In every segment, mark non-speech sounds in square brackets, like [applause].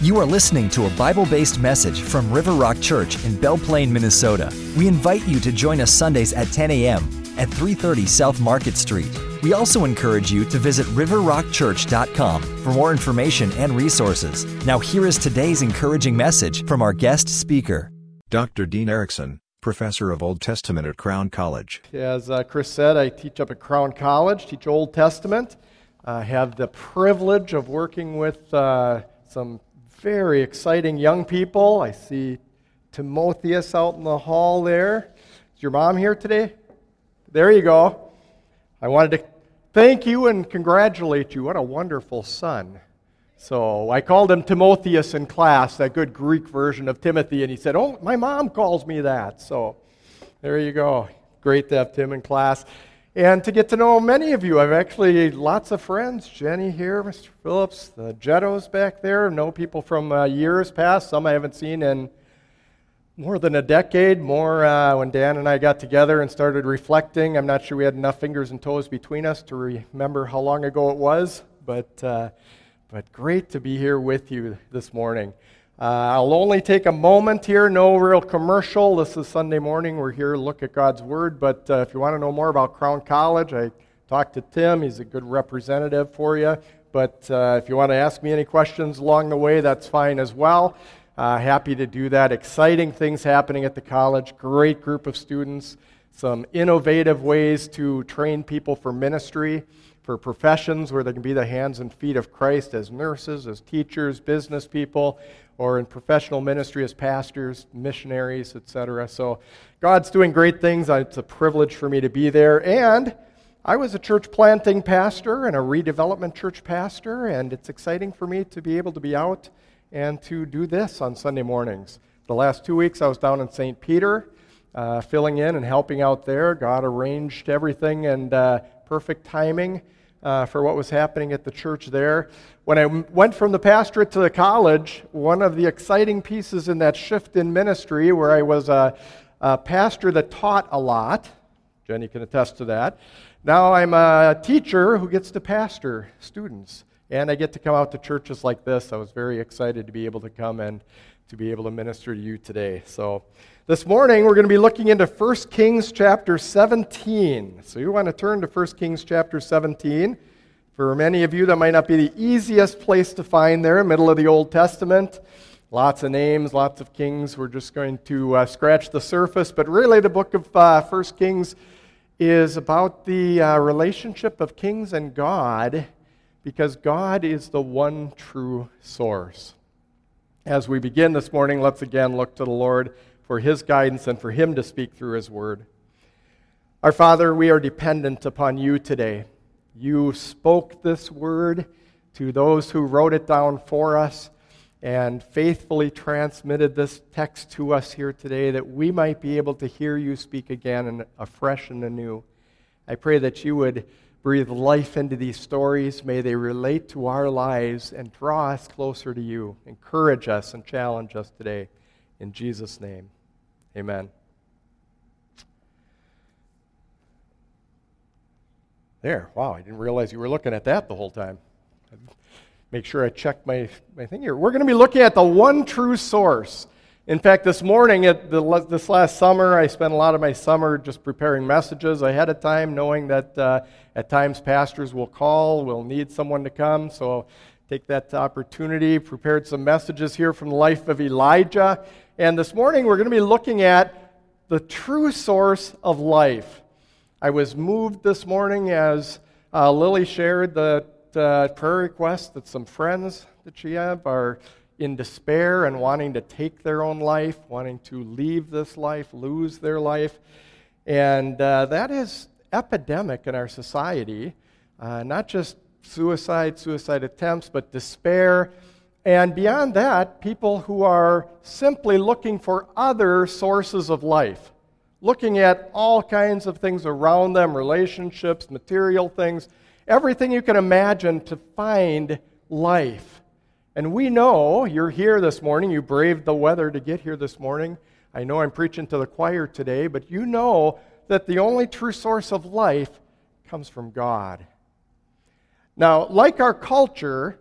You are listening to a Bible based message from River Rock Church in Belle Plaine, Minnesota. We invite you to join us Sundays at 10 a.m. at 330 South Market Street. We also encourage you to visit riverrockchurch.com for more information and resources. Now, here is today's encouraging message from our guest speaker. Dr. Dean Erickson, professor of Old Testament at Crown College. As uh, Chris said, I teach up at Crown College, teach Old Testament. I have the privilege of working with uh, some very exciting young people. I see Timotheus out in the hall there. Is your mom here today? There you go. I wanted to thank you and congratulate you. What a wonderful son. So I called him Timotheus in class, that good Greek version of Timothy, and he said, Oh, my mom calls me that. So there you go. Great to have Tim in class and to get to know many of you. I've actually lots of friends. Jenny here, Mr. Phillips, the Jettos back there. Know people from uh, years past. Some I haven't seen in more than a decade. More uh, when Dan and I got together and started reflecting. I'm not sure we had enough fingers and toes between us to remember how long ago it was, but uh, but great to be here with you this morning. Uh, I'll only take a moment here, no real commercial. This is Sunday morning. We're here to look at God's Word. But uh, if you want to know more about Crown College, I talked to Tim. He's a good representative for you. But uh, if you want to ask me any questions along the way, that's fine as well. Uh, happy to do that. Exciting things happening at the college. Great group of students. Some innovative ways to train people for ministry for professions where they can be the hands and feet of Christ as nurses, as teachers, business people, or in professional ministry as pastors, missionaries, etc. So God's doing great things. It's a privilege for me to be there. And I was a church planting pastor and a redevelopment church pastor, and it's exciting for me to be able to be out and to do this on Sunday mornings. The last two weeks I was down in St. Peter. Uh, filling in and helping out there. God arranged everything and uh, perfect timing uh, for what was happening at the church there. When I went from the pastorate to the college, one of the exciting pieces in that shift in ministry, where I was a, a pastor that taught a lot, Jenny can attest to that. Now I'm a teacher who gets to pastor students. And I get to come out to churches like this. I was very excited to be able to come and to be able to minister to you today. So, this morning we're going to be looking into 1 Kings chapter 17. So you want to turn to 1 Kings chapter 17. For many of you, that might not be the easiest place to find there, middle of the Old Testament. Lots of names, lots of kings. We're just going to uh, scratch the surface. But really, the book of uh, 1 Kings is about the uh, relationship of kings and God because God is the one true source. As we begin this morning, let's again look to the Lord for His guidance and for Him to speak through His Word. Our Father, we are dependent upon you today. You spoke this word to those who wrote it down for us and faithfully transmitted this text to us here today that we might be able to hear you speak again and afresh and anew. I pray that you would breathe life into these stories. May they relate to our lives and draw us closer to you. Encourage us and challenge us today. In Jesus' name. Amen. There. Wow, I didn't realize you were looking at that the whole time. Make sure I check my, my thing here. We're going to be looking at the one true source. In fact, this morning, at the, this last summer, I spent a lot of my summer just preparing messages ahead of time, knowing that uh, at times pastors will call, will need someone to come. So take that opportunity, prepared some messages here from the life of Elijah. And this morning we're going to be looking at the true source of life. I was moved this morning as uh, Lily shared the uh, prayer request that some friends that she have are in despair and wanting to take their own life, wanting to leave this life, lose their life. And uh, that is epidemic in our society, uh, not just suicide, suicide attempts, but despair and beyond that, people who are simply looking for other sources of life, looking at all kinds of things around them relationships, material things, everything you can imagine to find life. And we know you're here this morning, you braved the weather to get here this morning. I know I'm preaching to the choir today, but you know that the only true source of life comes from God. Now, like our culture,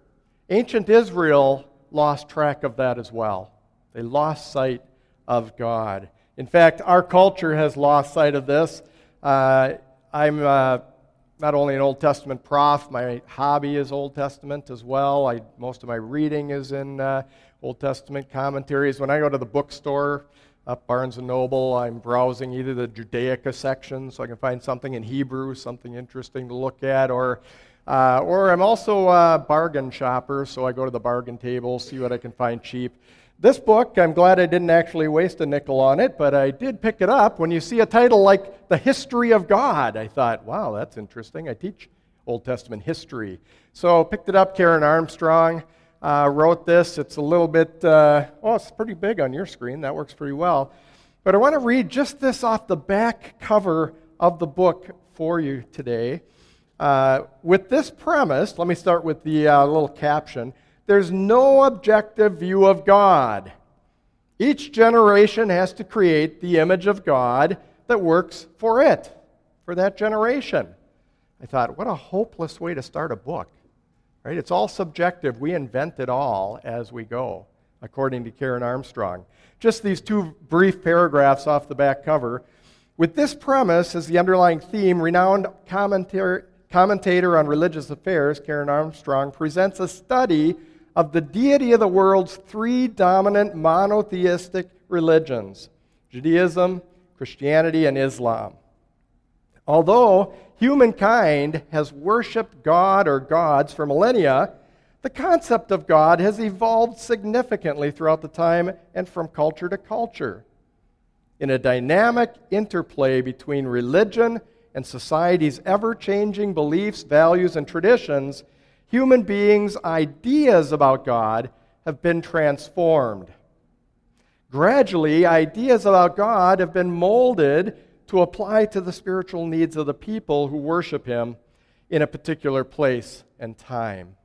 ancient Israel lost track of that as well. They lost sight of God. In fact, our culture has lost sight of this. Uh, I'm uh, not only an Old Testament prof, my hobby is Old Testament as well. I, most of my reading is in uh, Old Testament commentaries. When I go to the bookstore, up Barnes and Noble, I'm browsing either the Judaica section so I can find something in Hebrew, something interesting to look at, or uh, or I'm also a bargain shopper, so I go to the bargain table, see what I can find cheap. This book, I'm glad I didn't actually waste a nickel on it, but I did pick it up. When you see a title like The History of God, I thought, wow, that's interesting. I teach Old Testament history. So picked it up. Karen Armstrong uh, wrote this. It's a little bit, uh, oh, it's pretty big on your screen. That works pretty well. But I want to read just this off the back cover of the book for you today. Uh, with this premise, let me start with the uh, little caption. There's no objective view of God. Each generation has to create the image of God that works for it, for that generation. I thought, what a hopeless way to start a book. Right? It's all subjective. We invent it all as we go, according to Karen Armstrong. Just these two brief paragraphs off the back cover. With this premise as the underlying theme, renowned commentator on religious affairs, Karen Armstrong, presents a study of the deity of the world's three dominant monotheistic religions Judaism, Christianity, and Islam. Although humankind has worshiped God or gods for millennia, the concept of God has evolved significantly throughout the time and from culture to culture. In a dynamic interplay between religion and society's ever changing beliefs, values, and traditions, human beings' ideas about God have been transformed. Gradually, ideas about God have been molded to apply to the spiritual needs of the people who worship Him in a particular place and time.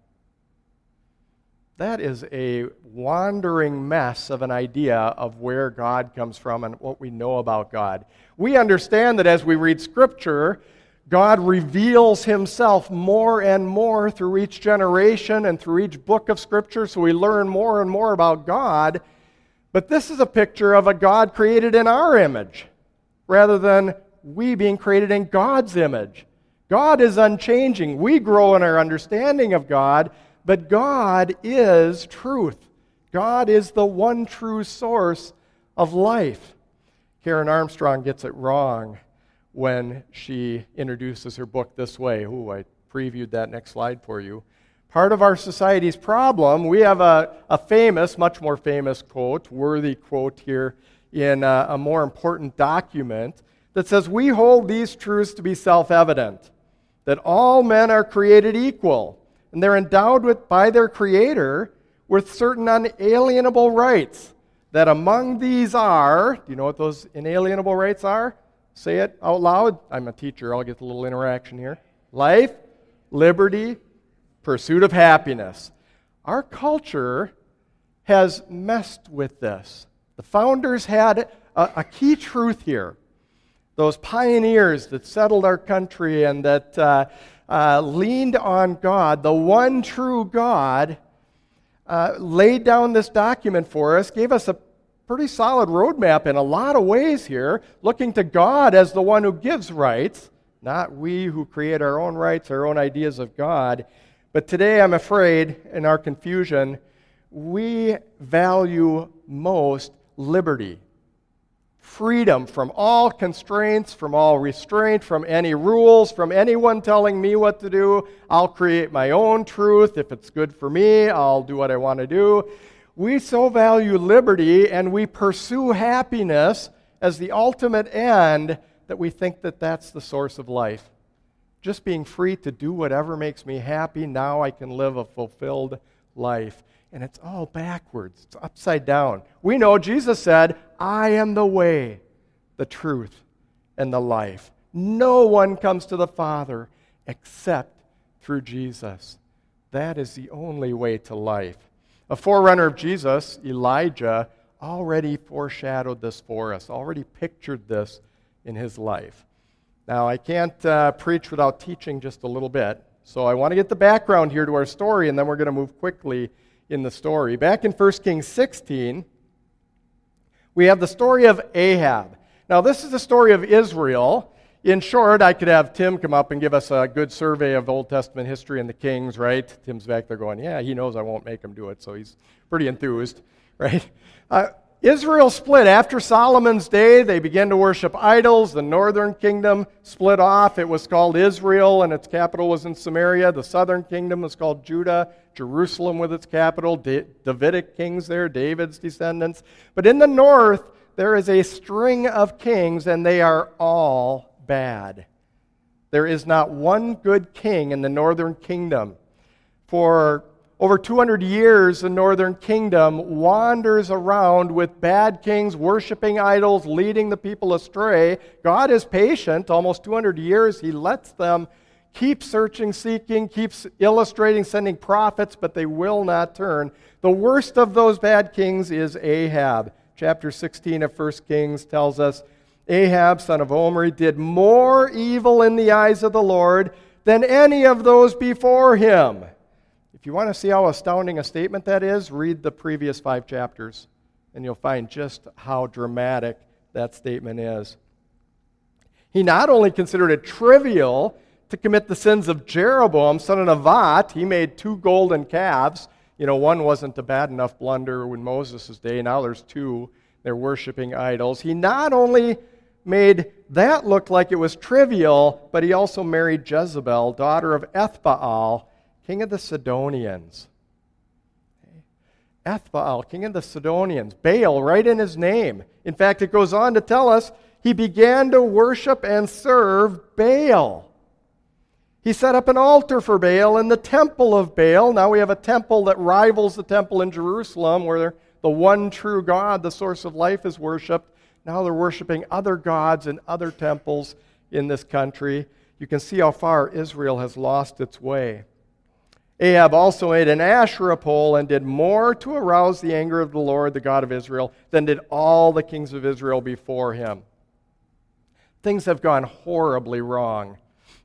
That is a wandering mess of an idea of where God comes from and what we know about God. We understand that as we read Scripture, God reveals himself more and more through each generation and through each book of Scripture, so we learn more and more about God. But this is a picture of a God created in our image rather than we being created in God's image. God is unchanging. We grow in our understanding of God, but God is truth. God is the one true source of life. Karen Armstrong gets it wrong when she introduces her book this way. Ooh, I previewed that next slide for you. Part of our society's problem, we have a, a famous, much more famous quote, worthy quote here in a, a more important document that says, We hold these truths to be self evident that all men are created equal and they're endowed with, by their Creator with certain unalienable rights. That among these are, do you know what those inalienable rights are? Say it out loud. I'm a teacher, I'll get a little interaction here. Life, liberty, pursuit of happiness. Our culture has messed with this. The founders had a, a key truth here. Those pioneers that settled our country and that uh, uh, leaned on God, the one true God, uh, laid down this document for us, gave us a pretty solid roadmap in a lot of ways here, looking to God as the one who gives rights, not we who create our own rights, our own ideas of God. But today, I'm afraid, in our confusion, we value most liberty freedom from all constraints, from all restraint, from any rules, from anyone telling me what to do. I'll create my own truth. If it's good for me, I'll do what I want to do. We so value liberty and we pursue happiness as the ultimate end that we think that that's the source of life. Just being free to do whatever makes me happy, now I can live a fulfilled life and it's all backwards, it's upside down. We know Jesus said, I am the way, the truth, and the life. No one comes to the Father except through Jesus. That is the only way to life. A forerunner of Jesus, Elijah, already foreshadowed this for us, already pictured this in his life. Now, I can't uh, preach without teaching just a little bit, so I want to get the background here to our story, and then we're going to move quickly in the story. Back in 1 Kings 16, we have the story of Ahab. Now, this is the story of Israel. In short, I could have Tim come up and give us a good survey of Old Testament history and the kings, right? Tim's back there going, Yeah, he knows I won't make him do it, so he's pretty enthused, [laughs] right? Uh, Israel split. After Solomon's day, they began to worship idols. The northern kingdom split off. It was called Israel, and its capital was in Samaria. The southern kingdom was called Judah. Jerusalem with its capital. Da- Davidic kings there, David's descendants. But in the north, there is a string of kings, and they are all bad. There is not one good king in the northern kingdom. For over 200 years, the northern kingdom wanders around with bad kings worshiping idols, leading the people astray. God is patient. Almost 200 years, He lets them keep searching, seeking, keeps illustrating, sending prophets, but they will not turn. The worst of those bad kings is Ahab. Chapter 16 of 1 Kings tells us Ahab, son of Omri, did more evil in the eyes of the Lord than any of those before him. If you want to see how astounding a statement that is, read the previous five chapters, and you'll find just how dramatic that statement is. He not only considered it trivial to commit the sins of Jeroboam, son of Nevat, he made two golden calves. You know, one wasn't a bad enough blunder in Moses' day, now there's two. They're worshiping idols. He not only made that look like it was trivial, but he also married Jezebel, daughter of Ethbaal, king of the Sidonians. Ethbaal, king of the Sidonians. Baal, right in his name. In fact, it goes on to tell us he began to worship and serve Baal. He set up an altar for Baal in the temple of Baal. Now we have a temple that rivals the temple in Jerusalem where the one true God, the source of life, is worshiped. Now they're worshiping other gods in other temples in this country. You can see how far Israel has lost its way. Ahab also made an Asherah pole and did more to arouse the anger of the Lord, the God of Israel, than did all the kings of Israel before him. Things have gone horribly wrong.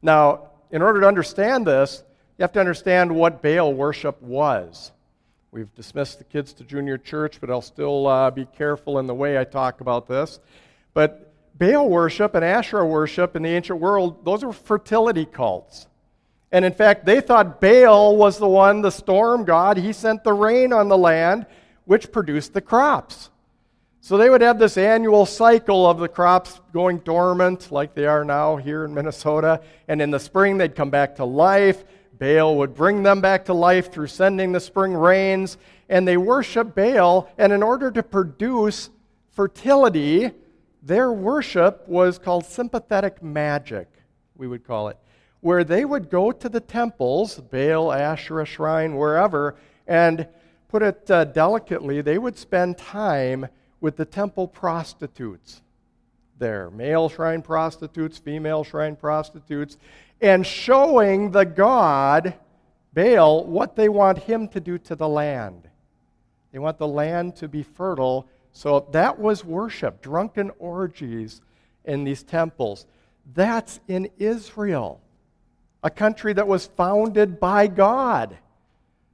Now, in order to understand this, you have to understand what Baal worship was. We've dismissed the kids to junior church, but I'll still uh, be careful in the way I talk about this. But Baal worship and Asherah worship in the ancient world, those were fertility cults. And in fact, they thought Baal was the one, the storm god. He sent the rain on the land, which produced the crops. So they would have this annual cycle of the crops going dormant, like they are now here in Minnesota. And in the spring, they'd come back to life. Baal would bring them back to life through sending the spring rains. And they worship Baal. And in order to produce fertility, their worship was called sympathetic magic, we would call it where they would go to the temples, Baal, Asherah shrine, wherever, and put it uh, delicately, they would spend time with the temple prostitutes there male shrine prostitutes, female shrine prostitutes, and showing the god, Baal, what they want him to do to the land. They want the land to be fertile. So that was worship, drunken orgies in these temples. That's in Israel a country that was founded by God.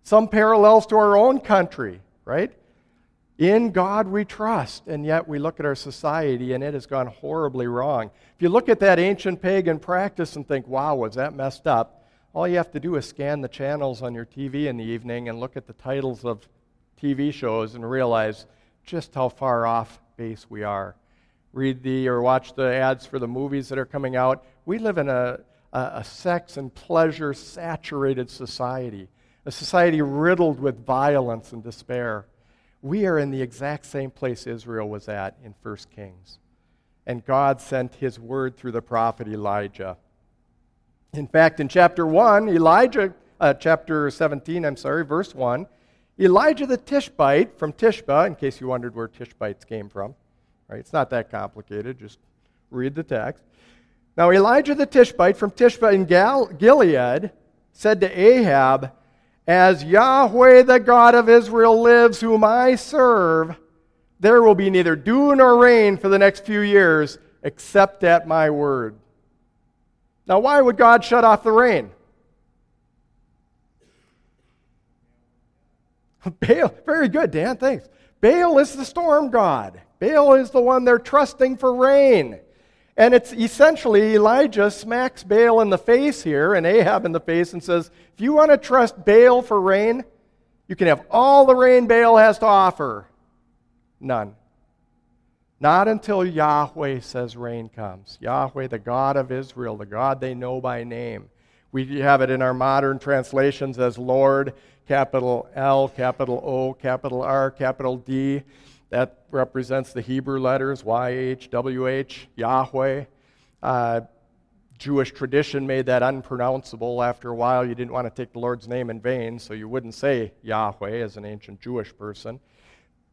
Some parallels to our own country, right? In God we trust, and yet we look at our society and it has gone horribly wrong. If you look at that ancient pagan practice and think, wow, was that messed up? All you have to do is scan the channels on your TV in the evening and look at the titles of TV shows and realize just how far off base we are. Read the or watch the ads for the movies that are coming out. We live in a a, a sex and pleasure saturated society, a society riddled with violence and despair. We are in the exact same place Israel was at in 1 Kings. And God sent his word through the prophet Elijah. In fact, in chapter 1, Elijah, uh, chapter 17, I'm sorry, verse 1, Elijah the Tishbite from Tishba, in case you wondered where Tishbites came from, right? It's not that complicated, just read the text. Now, Elijah the Tishbite from Tishba in Gal- Gilead said to Ahab, As Yahweh the God of Israel lives, whom I serve, there will be neither dew nor rain for the next few years, except at my word. Now, why would God shut off the rain? [laughs] Baal, very good, Dan, thanks. Baal is the storm god. Baal is the one they're trusting for rain. And it's essentially Elijah smacks Baal in the face here and Ahab in the face and says, If you want to trust Baal for rain, you can have all the rain Baal has to offer. None. Not until Yahweh says rain comes. Yahweh, the God of Israel, the God they know by name. We have it in our modern translations as Lord, capital L, capital O, capital R, capital D. That represents the Hebrew letters YH, WH, Yahweh. Uh, Jewish tradition made that unpronounceable. After a while, you didn't want to take the Lord's name in vain, so you wouldn't say Yahweh as an ancient Jewish person.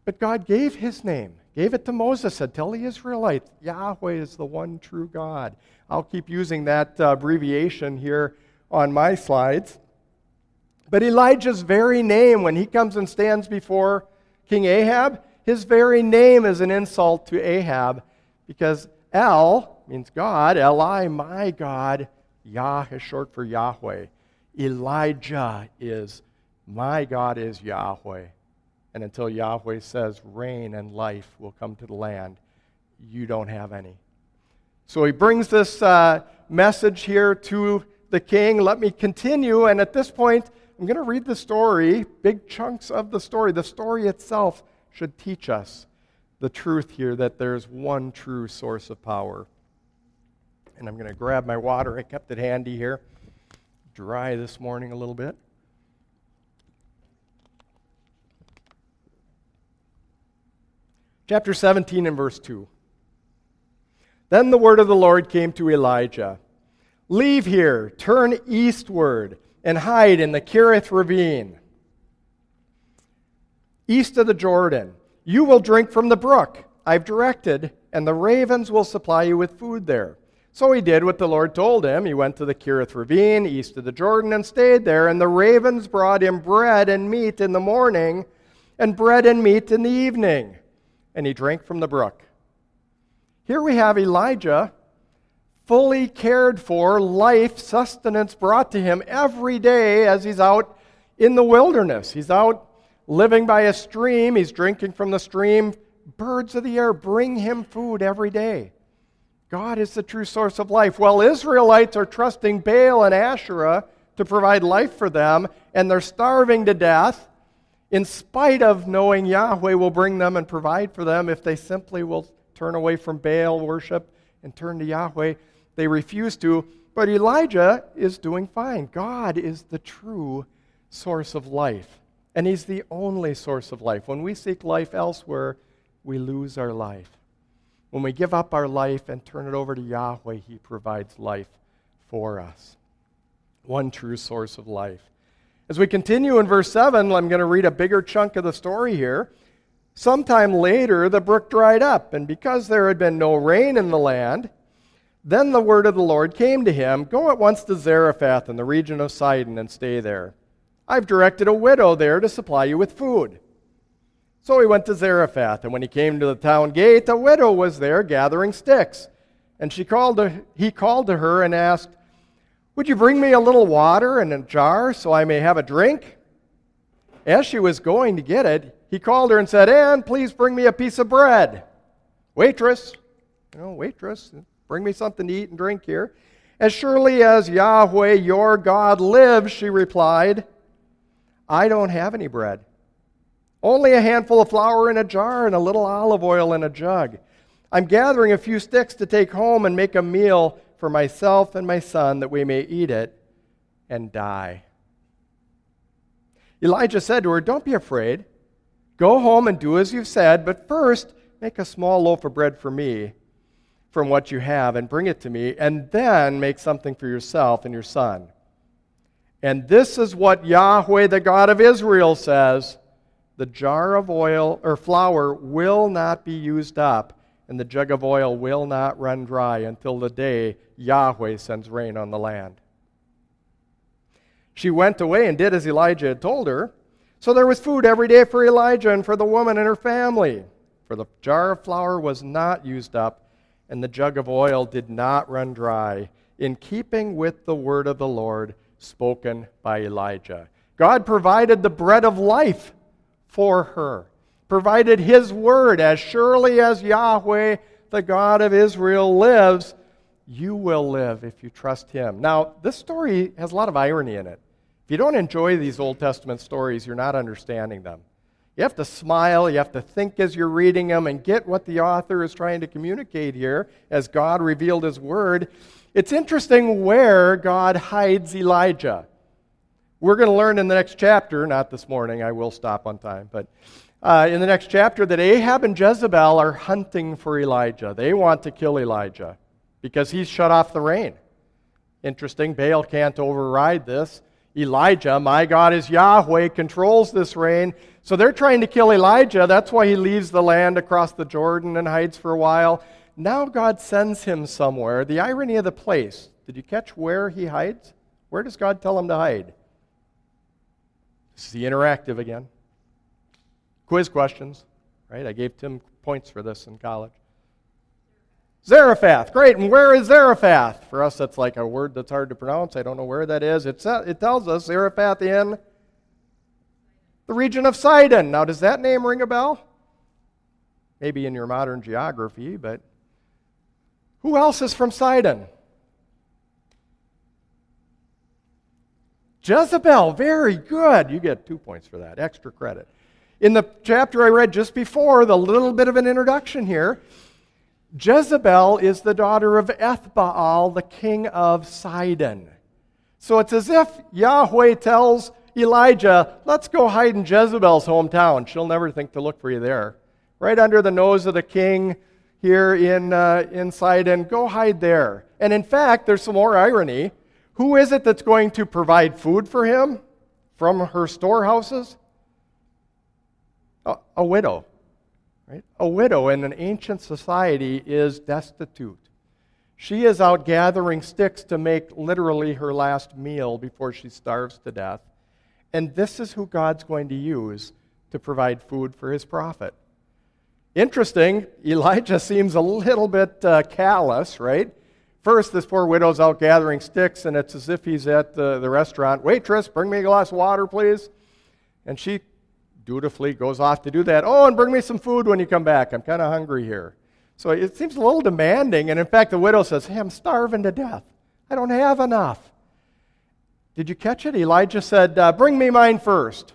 But God gave his name, gave it to Moses, said, Tell the Israelites, Yahweh is the one true God. I'll keep using that uh, abbreviation here on my slides. But Elijah's very name, when he comes and stands before King Ahab, his very name is an insult to Ahab because El means God, Eli, my God. Yah is short for Yahweh. Elijah is, my God is Yahweh. And until Yahweh says rain and life will come to the land, you don't have any. So he brings this uh, message here to the king. Let me continue. And at this point, I'm going to read the story, big chunks of the story. The story itself should teach us the truth here that there's one true source of power. And I'm going to grab my water. I kept it handy here. Dry this morning a little bit. Chapter 17 and verse 2. Then the word of the Lord came to Elijah Leave here, turn eastward, and hide in the Kerith ravine, east of the Jordan. You will drink from the brook I've directed, and the ravens will supply you with food there. So he did what the Lord told him. He went to the Kerith ravine, east of the Jordan, and stayed there. And the ravens brought him bread and meat in the morning, and bread and meat in the evening and he drank from the brook. Here we have Elijah, fully cared for, life, sustenance brought to him every day as he's out in the wilderness. He's out living by a stream, he's drinking from the stream. Birds of the air bring him food every day. God is the true source of life. While Israelites are trusting Baal and Asherah to provide life for them, and they're starving to death, in spite of knowing Yahweh will bring them and provide for them if they simply will turn away from Baal worship and turn to Yahweh. They refuse to. But Elijah is doing fine. God is the true source of life, and He's the only source of life. When we seek life elsewhere, we lose our life. When we give up our life and turn it over to Yahweh, He provides life for us. One true source of life. As we continue in verse 7, I'm going to read a bigger chunk of the story here. Sometime later, the brook dried up, and because there had been no rain in the land, then the word of the Lord came to him Go at once to Zarephath in the region of Sidon and stay there. I've directed a widow there to supply you with food. So he went to Zarephath, and when he came to the town gate, a widow was there gathering sticks. And she called to, he called to her and asked, would you bring me a little water in a jar so I may have a drink? As she was going to get it, he called her and said, Anne, please bring me a piece of bread. Waitress, you know, waitress, bring me something to eat and drink here. As surely as Yahweh your God lives, she replied, I don't have any bread. Only a handful of flour in a jar and a little olive oil in a jug. I'm gathering a few sticks to take home and make a meal for myself and my son that we may eat it and die. Elijah said to her, Don't be afraid. Go home and do as you've said, but first make a small loaf of bread for me from what you have and bring it to me, and then make something for yourself and your son. And this is what Yahweh, the God of Israel, says the jar of oil or flour will not be used up and the jug of oil will not run dry until the day Yahweh sends rain on the land. She went away and did as Elijah had told her. So there was food every day for Elijah and for the woman and her family. For the jar of flour was not used up, and the jug of oil did not run dry, in keeping with the word of the Lord spoken by Elijah. God provided the bread of life for her, provided his word, as surely as Yahweh, the God of Israel, lives, you will live if you trust him. Now, this story has a lot of irony in it. If you don't enjoy these Old Testament stories, you're not understanding them. You have to smile, you have to think as you're reading them and get what the author is trying to communicate here as God revealed his word. It's interesting where God hides Elijah. We're going to learn in the next chapter, not this morning, I will stop on time, but uh, in the next chapter that Ahab and Jezebel are hunting for Elijah. They want to kill Elijah because he's shut off the rain. Interesting, Baal can't override this. Elijah, my God is Yahweh, controls this rain. So they're trying to kill Elijah. That's why he leaves the land across the Jordan and hides for a while. Now God sends him somewhere. The irony of the place. Did you catch where he hides? Where does God tell him to hide? This is the interactive again. Quiz questions, right? I gave Tim points for this in college. Zarephath. Great. And where is Zarephath? For us, that's like a word that's hard to pronounce. I don't know where that is. It's, uh, it tells us Zarephath in the region of Sidon. Now, does that name ring a bell? Maybe in your modern geography, but who else is from Sidon? Jezebel. Very good. You get two points for that. Extra credit. In the chapter I read just before, the little bit of an introduction here, Jezebel is the daughter of Ethbaal, the king of Sidon. So it's as if Yahweh tells Elijah, let's go hide in Jezebel's hometown. She'll never think to look for you there. Right under the nose of the king here in, uh, in Sidon, go hide there. And in fact, there's some more irony. Who is it that's going to provide food for him from her storehouses? A, a widow. Right? A widow in an ancient society is destitute. She is out gathering sticks to make literally her last meal before she starves to death. And this is who God's going to use to provide food for his prophet. Interesting, Elijah seems a little bit uh, callous, right? First, this poor widow's out gathering sticks, and it's as if he's at the, the restaurant. Waitress, bring me a glass of water, please. And she dutifully goes off to do that. Oh, and bring me some food when you come back. I'm kind of hungry here. So it seems a little demanding. And in fact, the widow says, Hey, I'm starving to death. I don't have enough. Did you catch it? Elijah said, uh, Bring me mine first.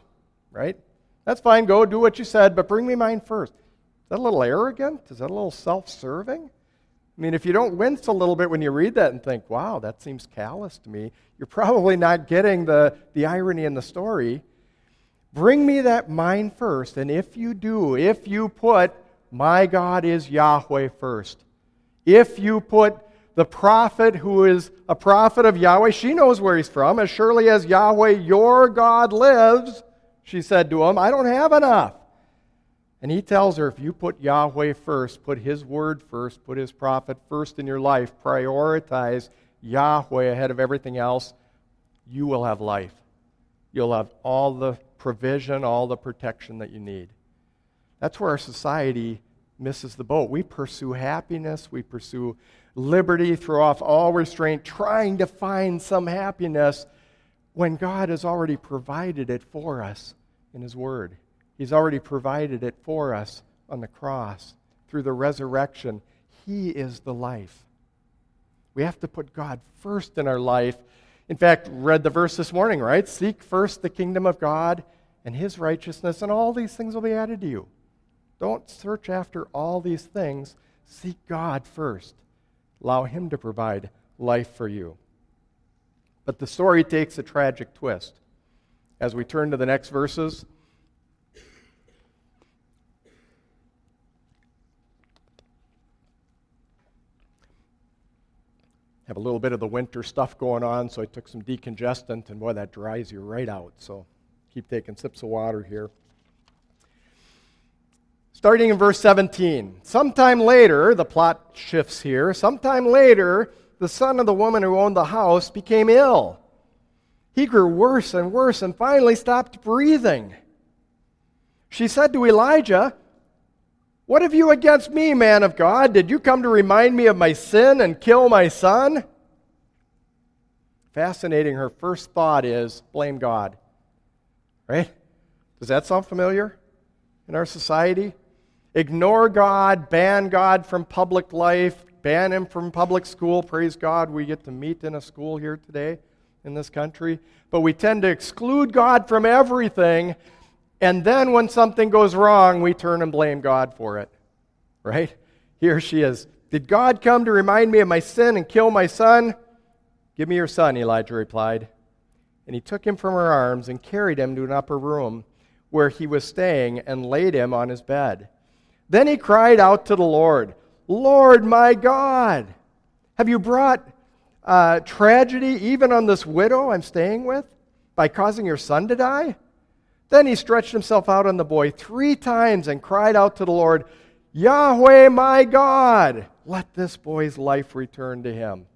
Right? That's fine. Go do what you said, but bring me mine first. Is that a little arrogant? Is that a little self serving? I mean, if you don't wince a little bit when you read that and think, wow, that seems callous to me, you're probably not getting the, the irony in the story. Bring me that mine first. And if you do, if you put my God is Yahweh first, if you put the prophet who is a prophet of Yahweh, she knows where he's from. As surely as Yahweh, your God, lives, she said to him, I don't have enough. And he tells her, if you put Yahweh first, put his word first, put his prophet first in your life, prioritize Yahweh ahead of everything else, you will have life. You'll have all the provision, all the protection that you need. That's where our society misses the boat. We pursue happiness, we pursue liberty, throw off all restraint, trying to find some happiness when God has already provided it for us in His Word. He's already provided it for us on the cross through the resurrection. He is the life. We have to put God first in our life. In fact, read the verse this morning, right? Seek first the kingdom of God and his righteousness, and all these things will be added to you. Don't search after all these things. Seek God first. Allow him to provide life for you. But the story takes a tragic twist. As we turn to the next verses, have a little bit of the winter stuff going on, so I took some decongestant, and boy, that dries you right out. So Keep taking sips of water here. Starting in verse 17. Sometime later, the plot shifts here. Sometime later, the son of the woman who owned the house became ill. He grew worse and worse and finally stopped breathing. She said to Elijah, What have you against me, man of God? Did you come to remind me of my sin and kill my son? Fascinating, her first thought is blame God. Right? Does that sound familiar? in our society? Ignore God, ban God from public life, ban him from public school. Praise God, we get to meet in a school here today in this country. But we tend to exclude God from everything, and then when something goes wrong, we turn and blame God for it. Right? Here she is. Did God come to remind me of my sin and kill my son? Give me your son, Elijah replied. And he took him from her arms and carried him to an upper room where he was staying and laid him on his bed. Then he cried out to the Lord, Lord my God, have you brought uh, tragedy even on this widow I'm staying with by causing your son to die? Then he stretched himself out on the boy three times and cried out to the Lord, Yahweh my God, let this boy's life return to him.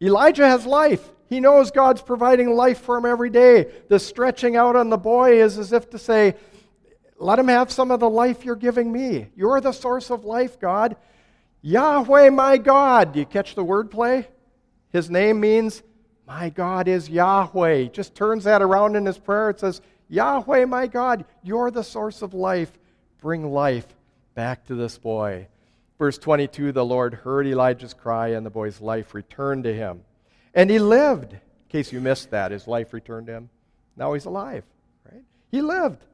Elijah has life. He knows God's providing life for him every day. The stretching out on the boy is as if to say, Let him have some of the life you're giving me. You're the source of life, God. Yahweh, my God. Do you catch the wordplay? His name means, My God is Yahweh. Just turns that around in his prayer. It says, Yahweh, my God, you're the source of life. Bring life back to this boy. Verse 22 The Lord heard Elijah's cry, and the boy's life returned to him. And he lived. In case you missed that, his life returned to him. Now he's alive, right? He lived.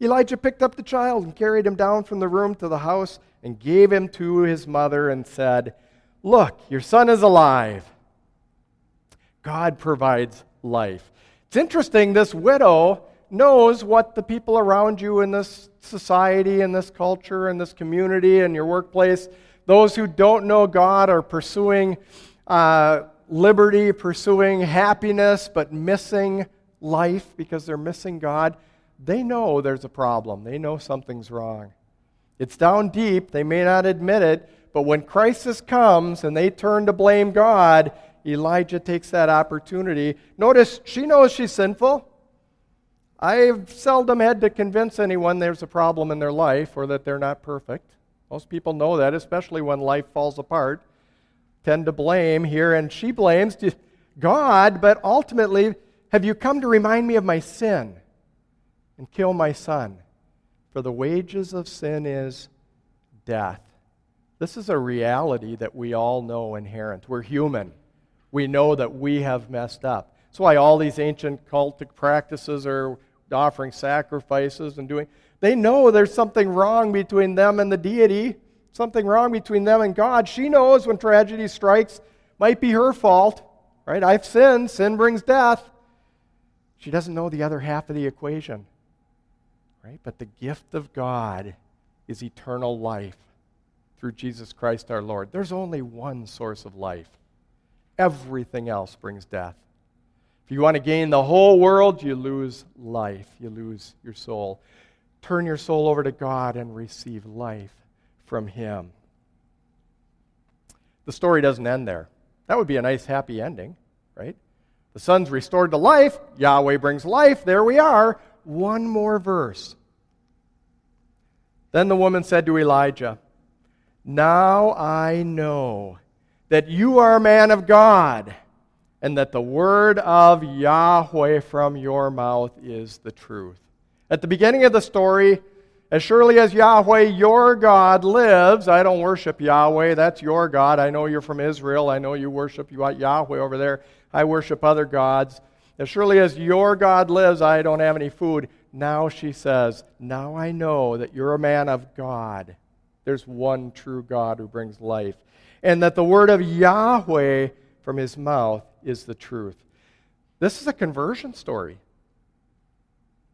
Elijah picked up the child and carried him down from the room to the house and gave him to his mother and said, Look, your son is alive. God provides life. It's interesting, this widow knows what the people around you in this society, in this culture, in this community, in your workplace, those who don't know God are pursuing uh, liberty, pursuing happiness, but missing life because they're missing God. They know there's a problem. They know something's wrong. It's down deep. They may not admit it, but when crisis comes and they turn to blame God, Elijah takes that opportunity. Notice she knows she's sinful. I've seldom had to convince anyone there's a problem in their life or that they're not perfect. Most people know that, especially when life falls apart. Tend to blame here, and she blames God, but ultimately, have you come to remind me of my sin and kill my son? For the wages of sin is death. This is a reality that we all know inherent. We're human. We know that we have messed up. That's why all these ancient cultic practices are offering sacrifices and doing. They know there's something wrong between them and the deity, something wrong between them and God. She knows when tragedy strikes, might be her fault, right? I've sinned, sin brings death. She doesn't know the other half of the equation, right? But the gift of God is eternal life through Jesus Christ our Lord. There's only one source of life, everything else brings death. If you want to gain the whole world, you lose life, you lose your soul. Turn your soul over to God and receive life from Him. The story doesn't end there. That would be a nice, happy ending, right? The son's restored to life. Yahweh brings life. There we are. One more verse. Then the woman said to Elijah, Now I know that you are a man of God and that the word of Yahweh from your mouth is the truth. At the beginning of the story, as surely as Yahweh, your God, lives, I don't worship Yahweh, that's your God. I know you're from Israel. I know you worship Yahweh over there. I worship other gods. As surely as your God lives, I don't have any food. Now she says, Now I know that you're a man of God. There's one true God who brings life. And that the word of Yahweh from his mouth is the truth. This is a conversion story.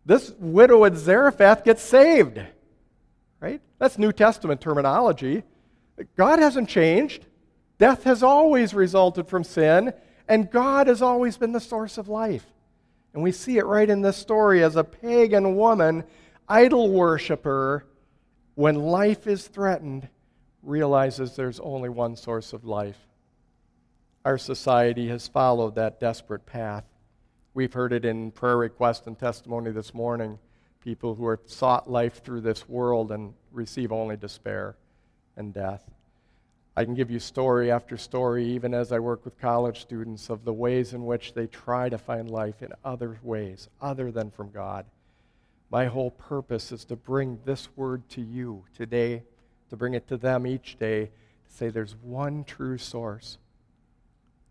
This widow at Zarephath gets saved. Right? That's New Testament terminology. God hasn't changed. Death has always resulted from sin, and God has always been the source of life. And we see it right in this story as a pagan woman, idol worshiper, when life is threatened, realizes there's only one source of life our society has followed that desperate path. We've heard it in prayer request and testimony this morning. People who have sought life through this world and receive only despair and death. I can give you story after story, even as I work with college students, of the ways in which they try to find life in other ways, other than from God. My whole purpose is to bring this word to you today, to bring it to them each day, to say there's one true source.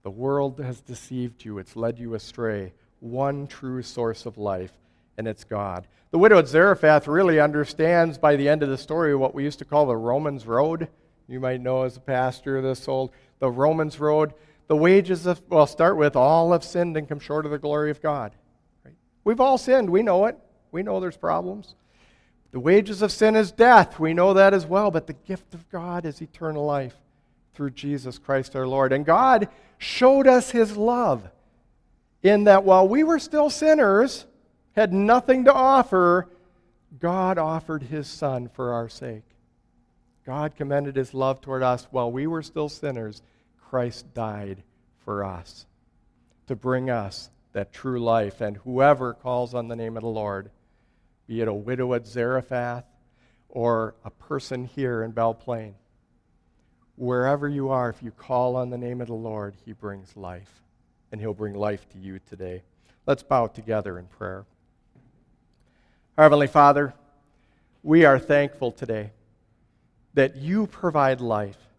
The world has deceived you, it's led you astray. One true source of life, and it's God. The widow at Zarephath really understands by the end of the story what we used to call the Romans Road. You might know as a pastor this old, the Romans Road. The wages of, well, start with all have sinned and come short of the glory of God. Right? We've all sinned. We know it. We know there's problems. The wages of sin is death. We know that as well. But the gift of God is eternal life through Jesus Christ our Lord. And God showed us his love in that while we were still sinners, had nothing to offer, God offered his Son for our sake. God commended his love toward us while we were still sinners. Christ died for us to bring us that true life. And whoever calls on the name of the Lord, be it a widow at Zarephath or a person here in Belle Plaine, wherever you are, if you call on the name of the Lord, he brings life. And he'll bring life to you today. Let's bow together in prayer. Heavenly Father, we are thankful today that you provide life,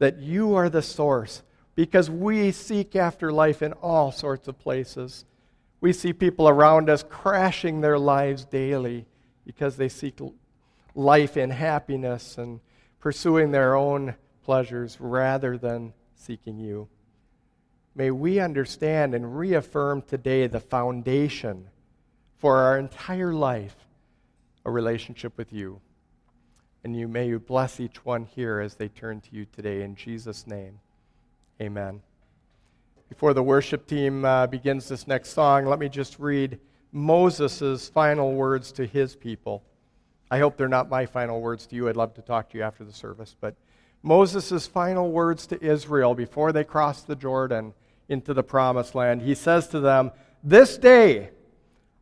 that you are the source, because we seek after life in all sorts of places. We see people around us crashing their lives daily because they seek life in happiness and pursuing their own pleasures rather than seeking you. May we understand and reaffirm today the foundation for our entire life a relationship with you. And you may you bless each one here as they turn to you today in Jesus' name. Amen. Before the worship team uh, begins this next song, let me just read Moses' final words to his people. I hope they're not my final words to you. I'd love to talk to you after the service. But Moses' final words to Israel before they cross the Jordan into the promised land, he says to them, This day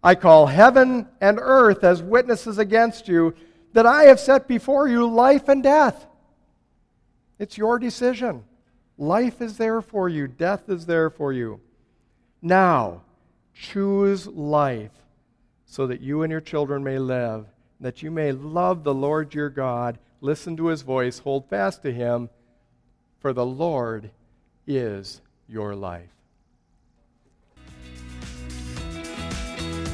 I call heaven and earth as witnesses against you that I have set before you life and death. It's your decision. Life is there for you, death is there for you. Now, choose life so that you and your children may live, that you may love the Lord your God, listen to his voice, hold fast to him, for the Lord is your life.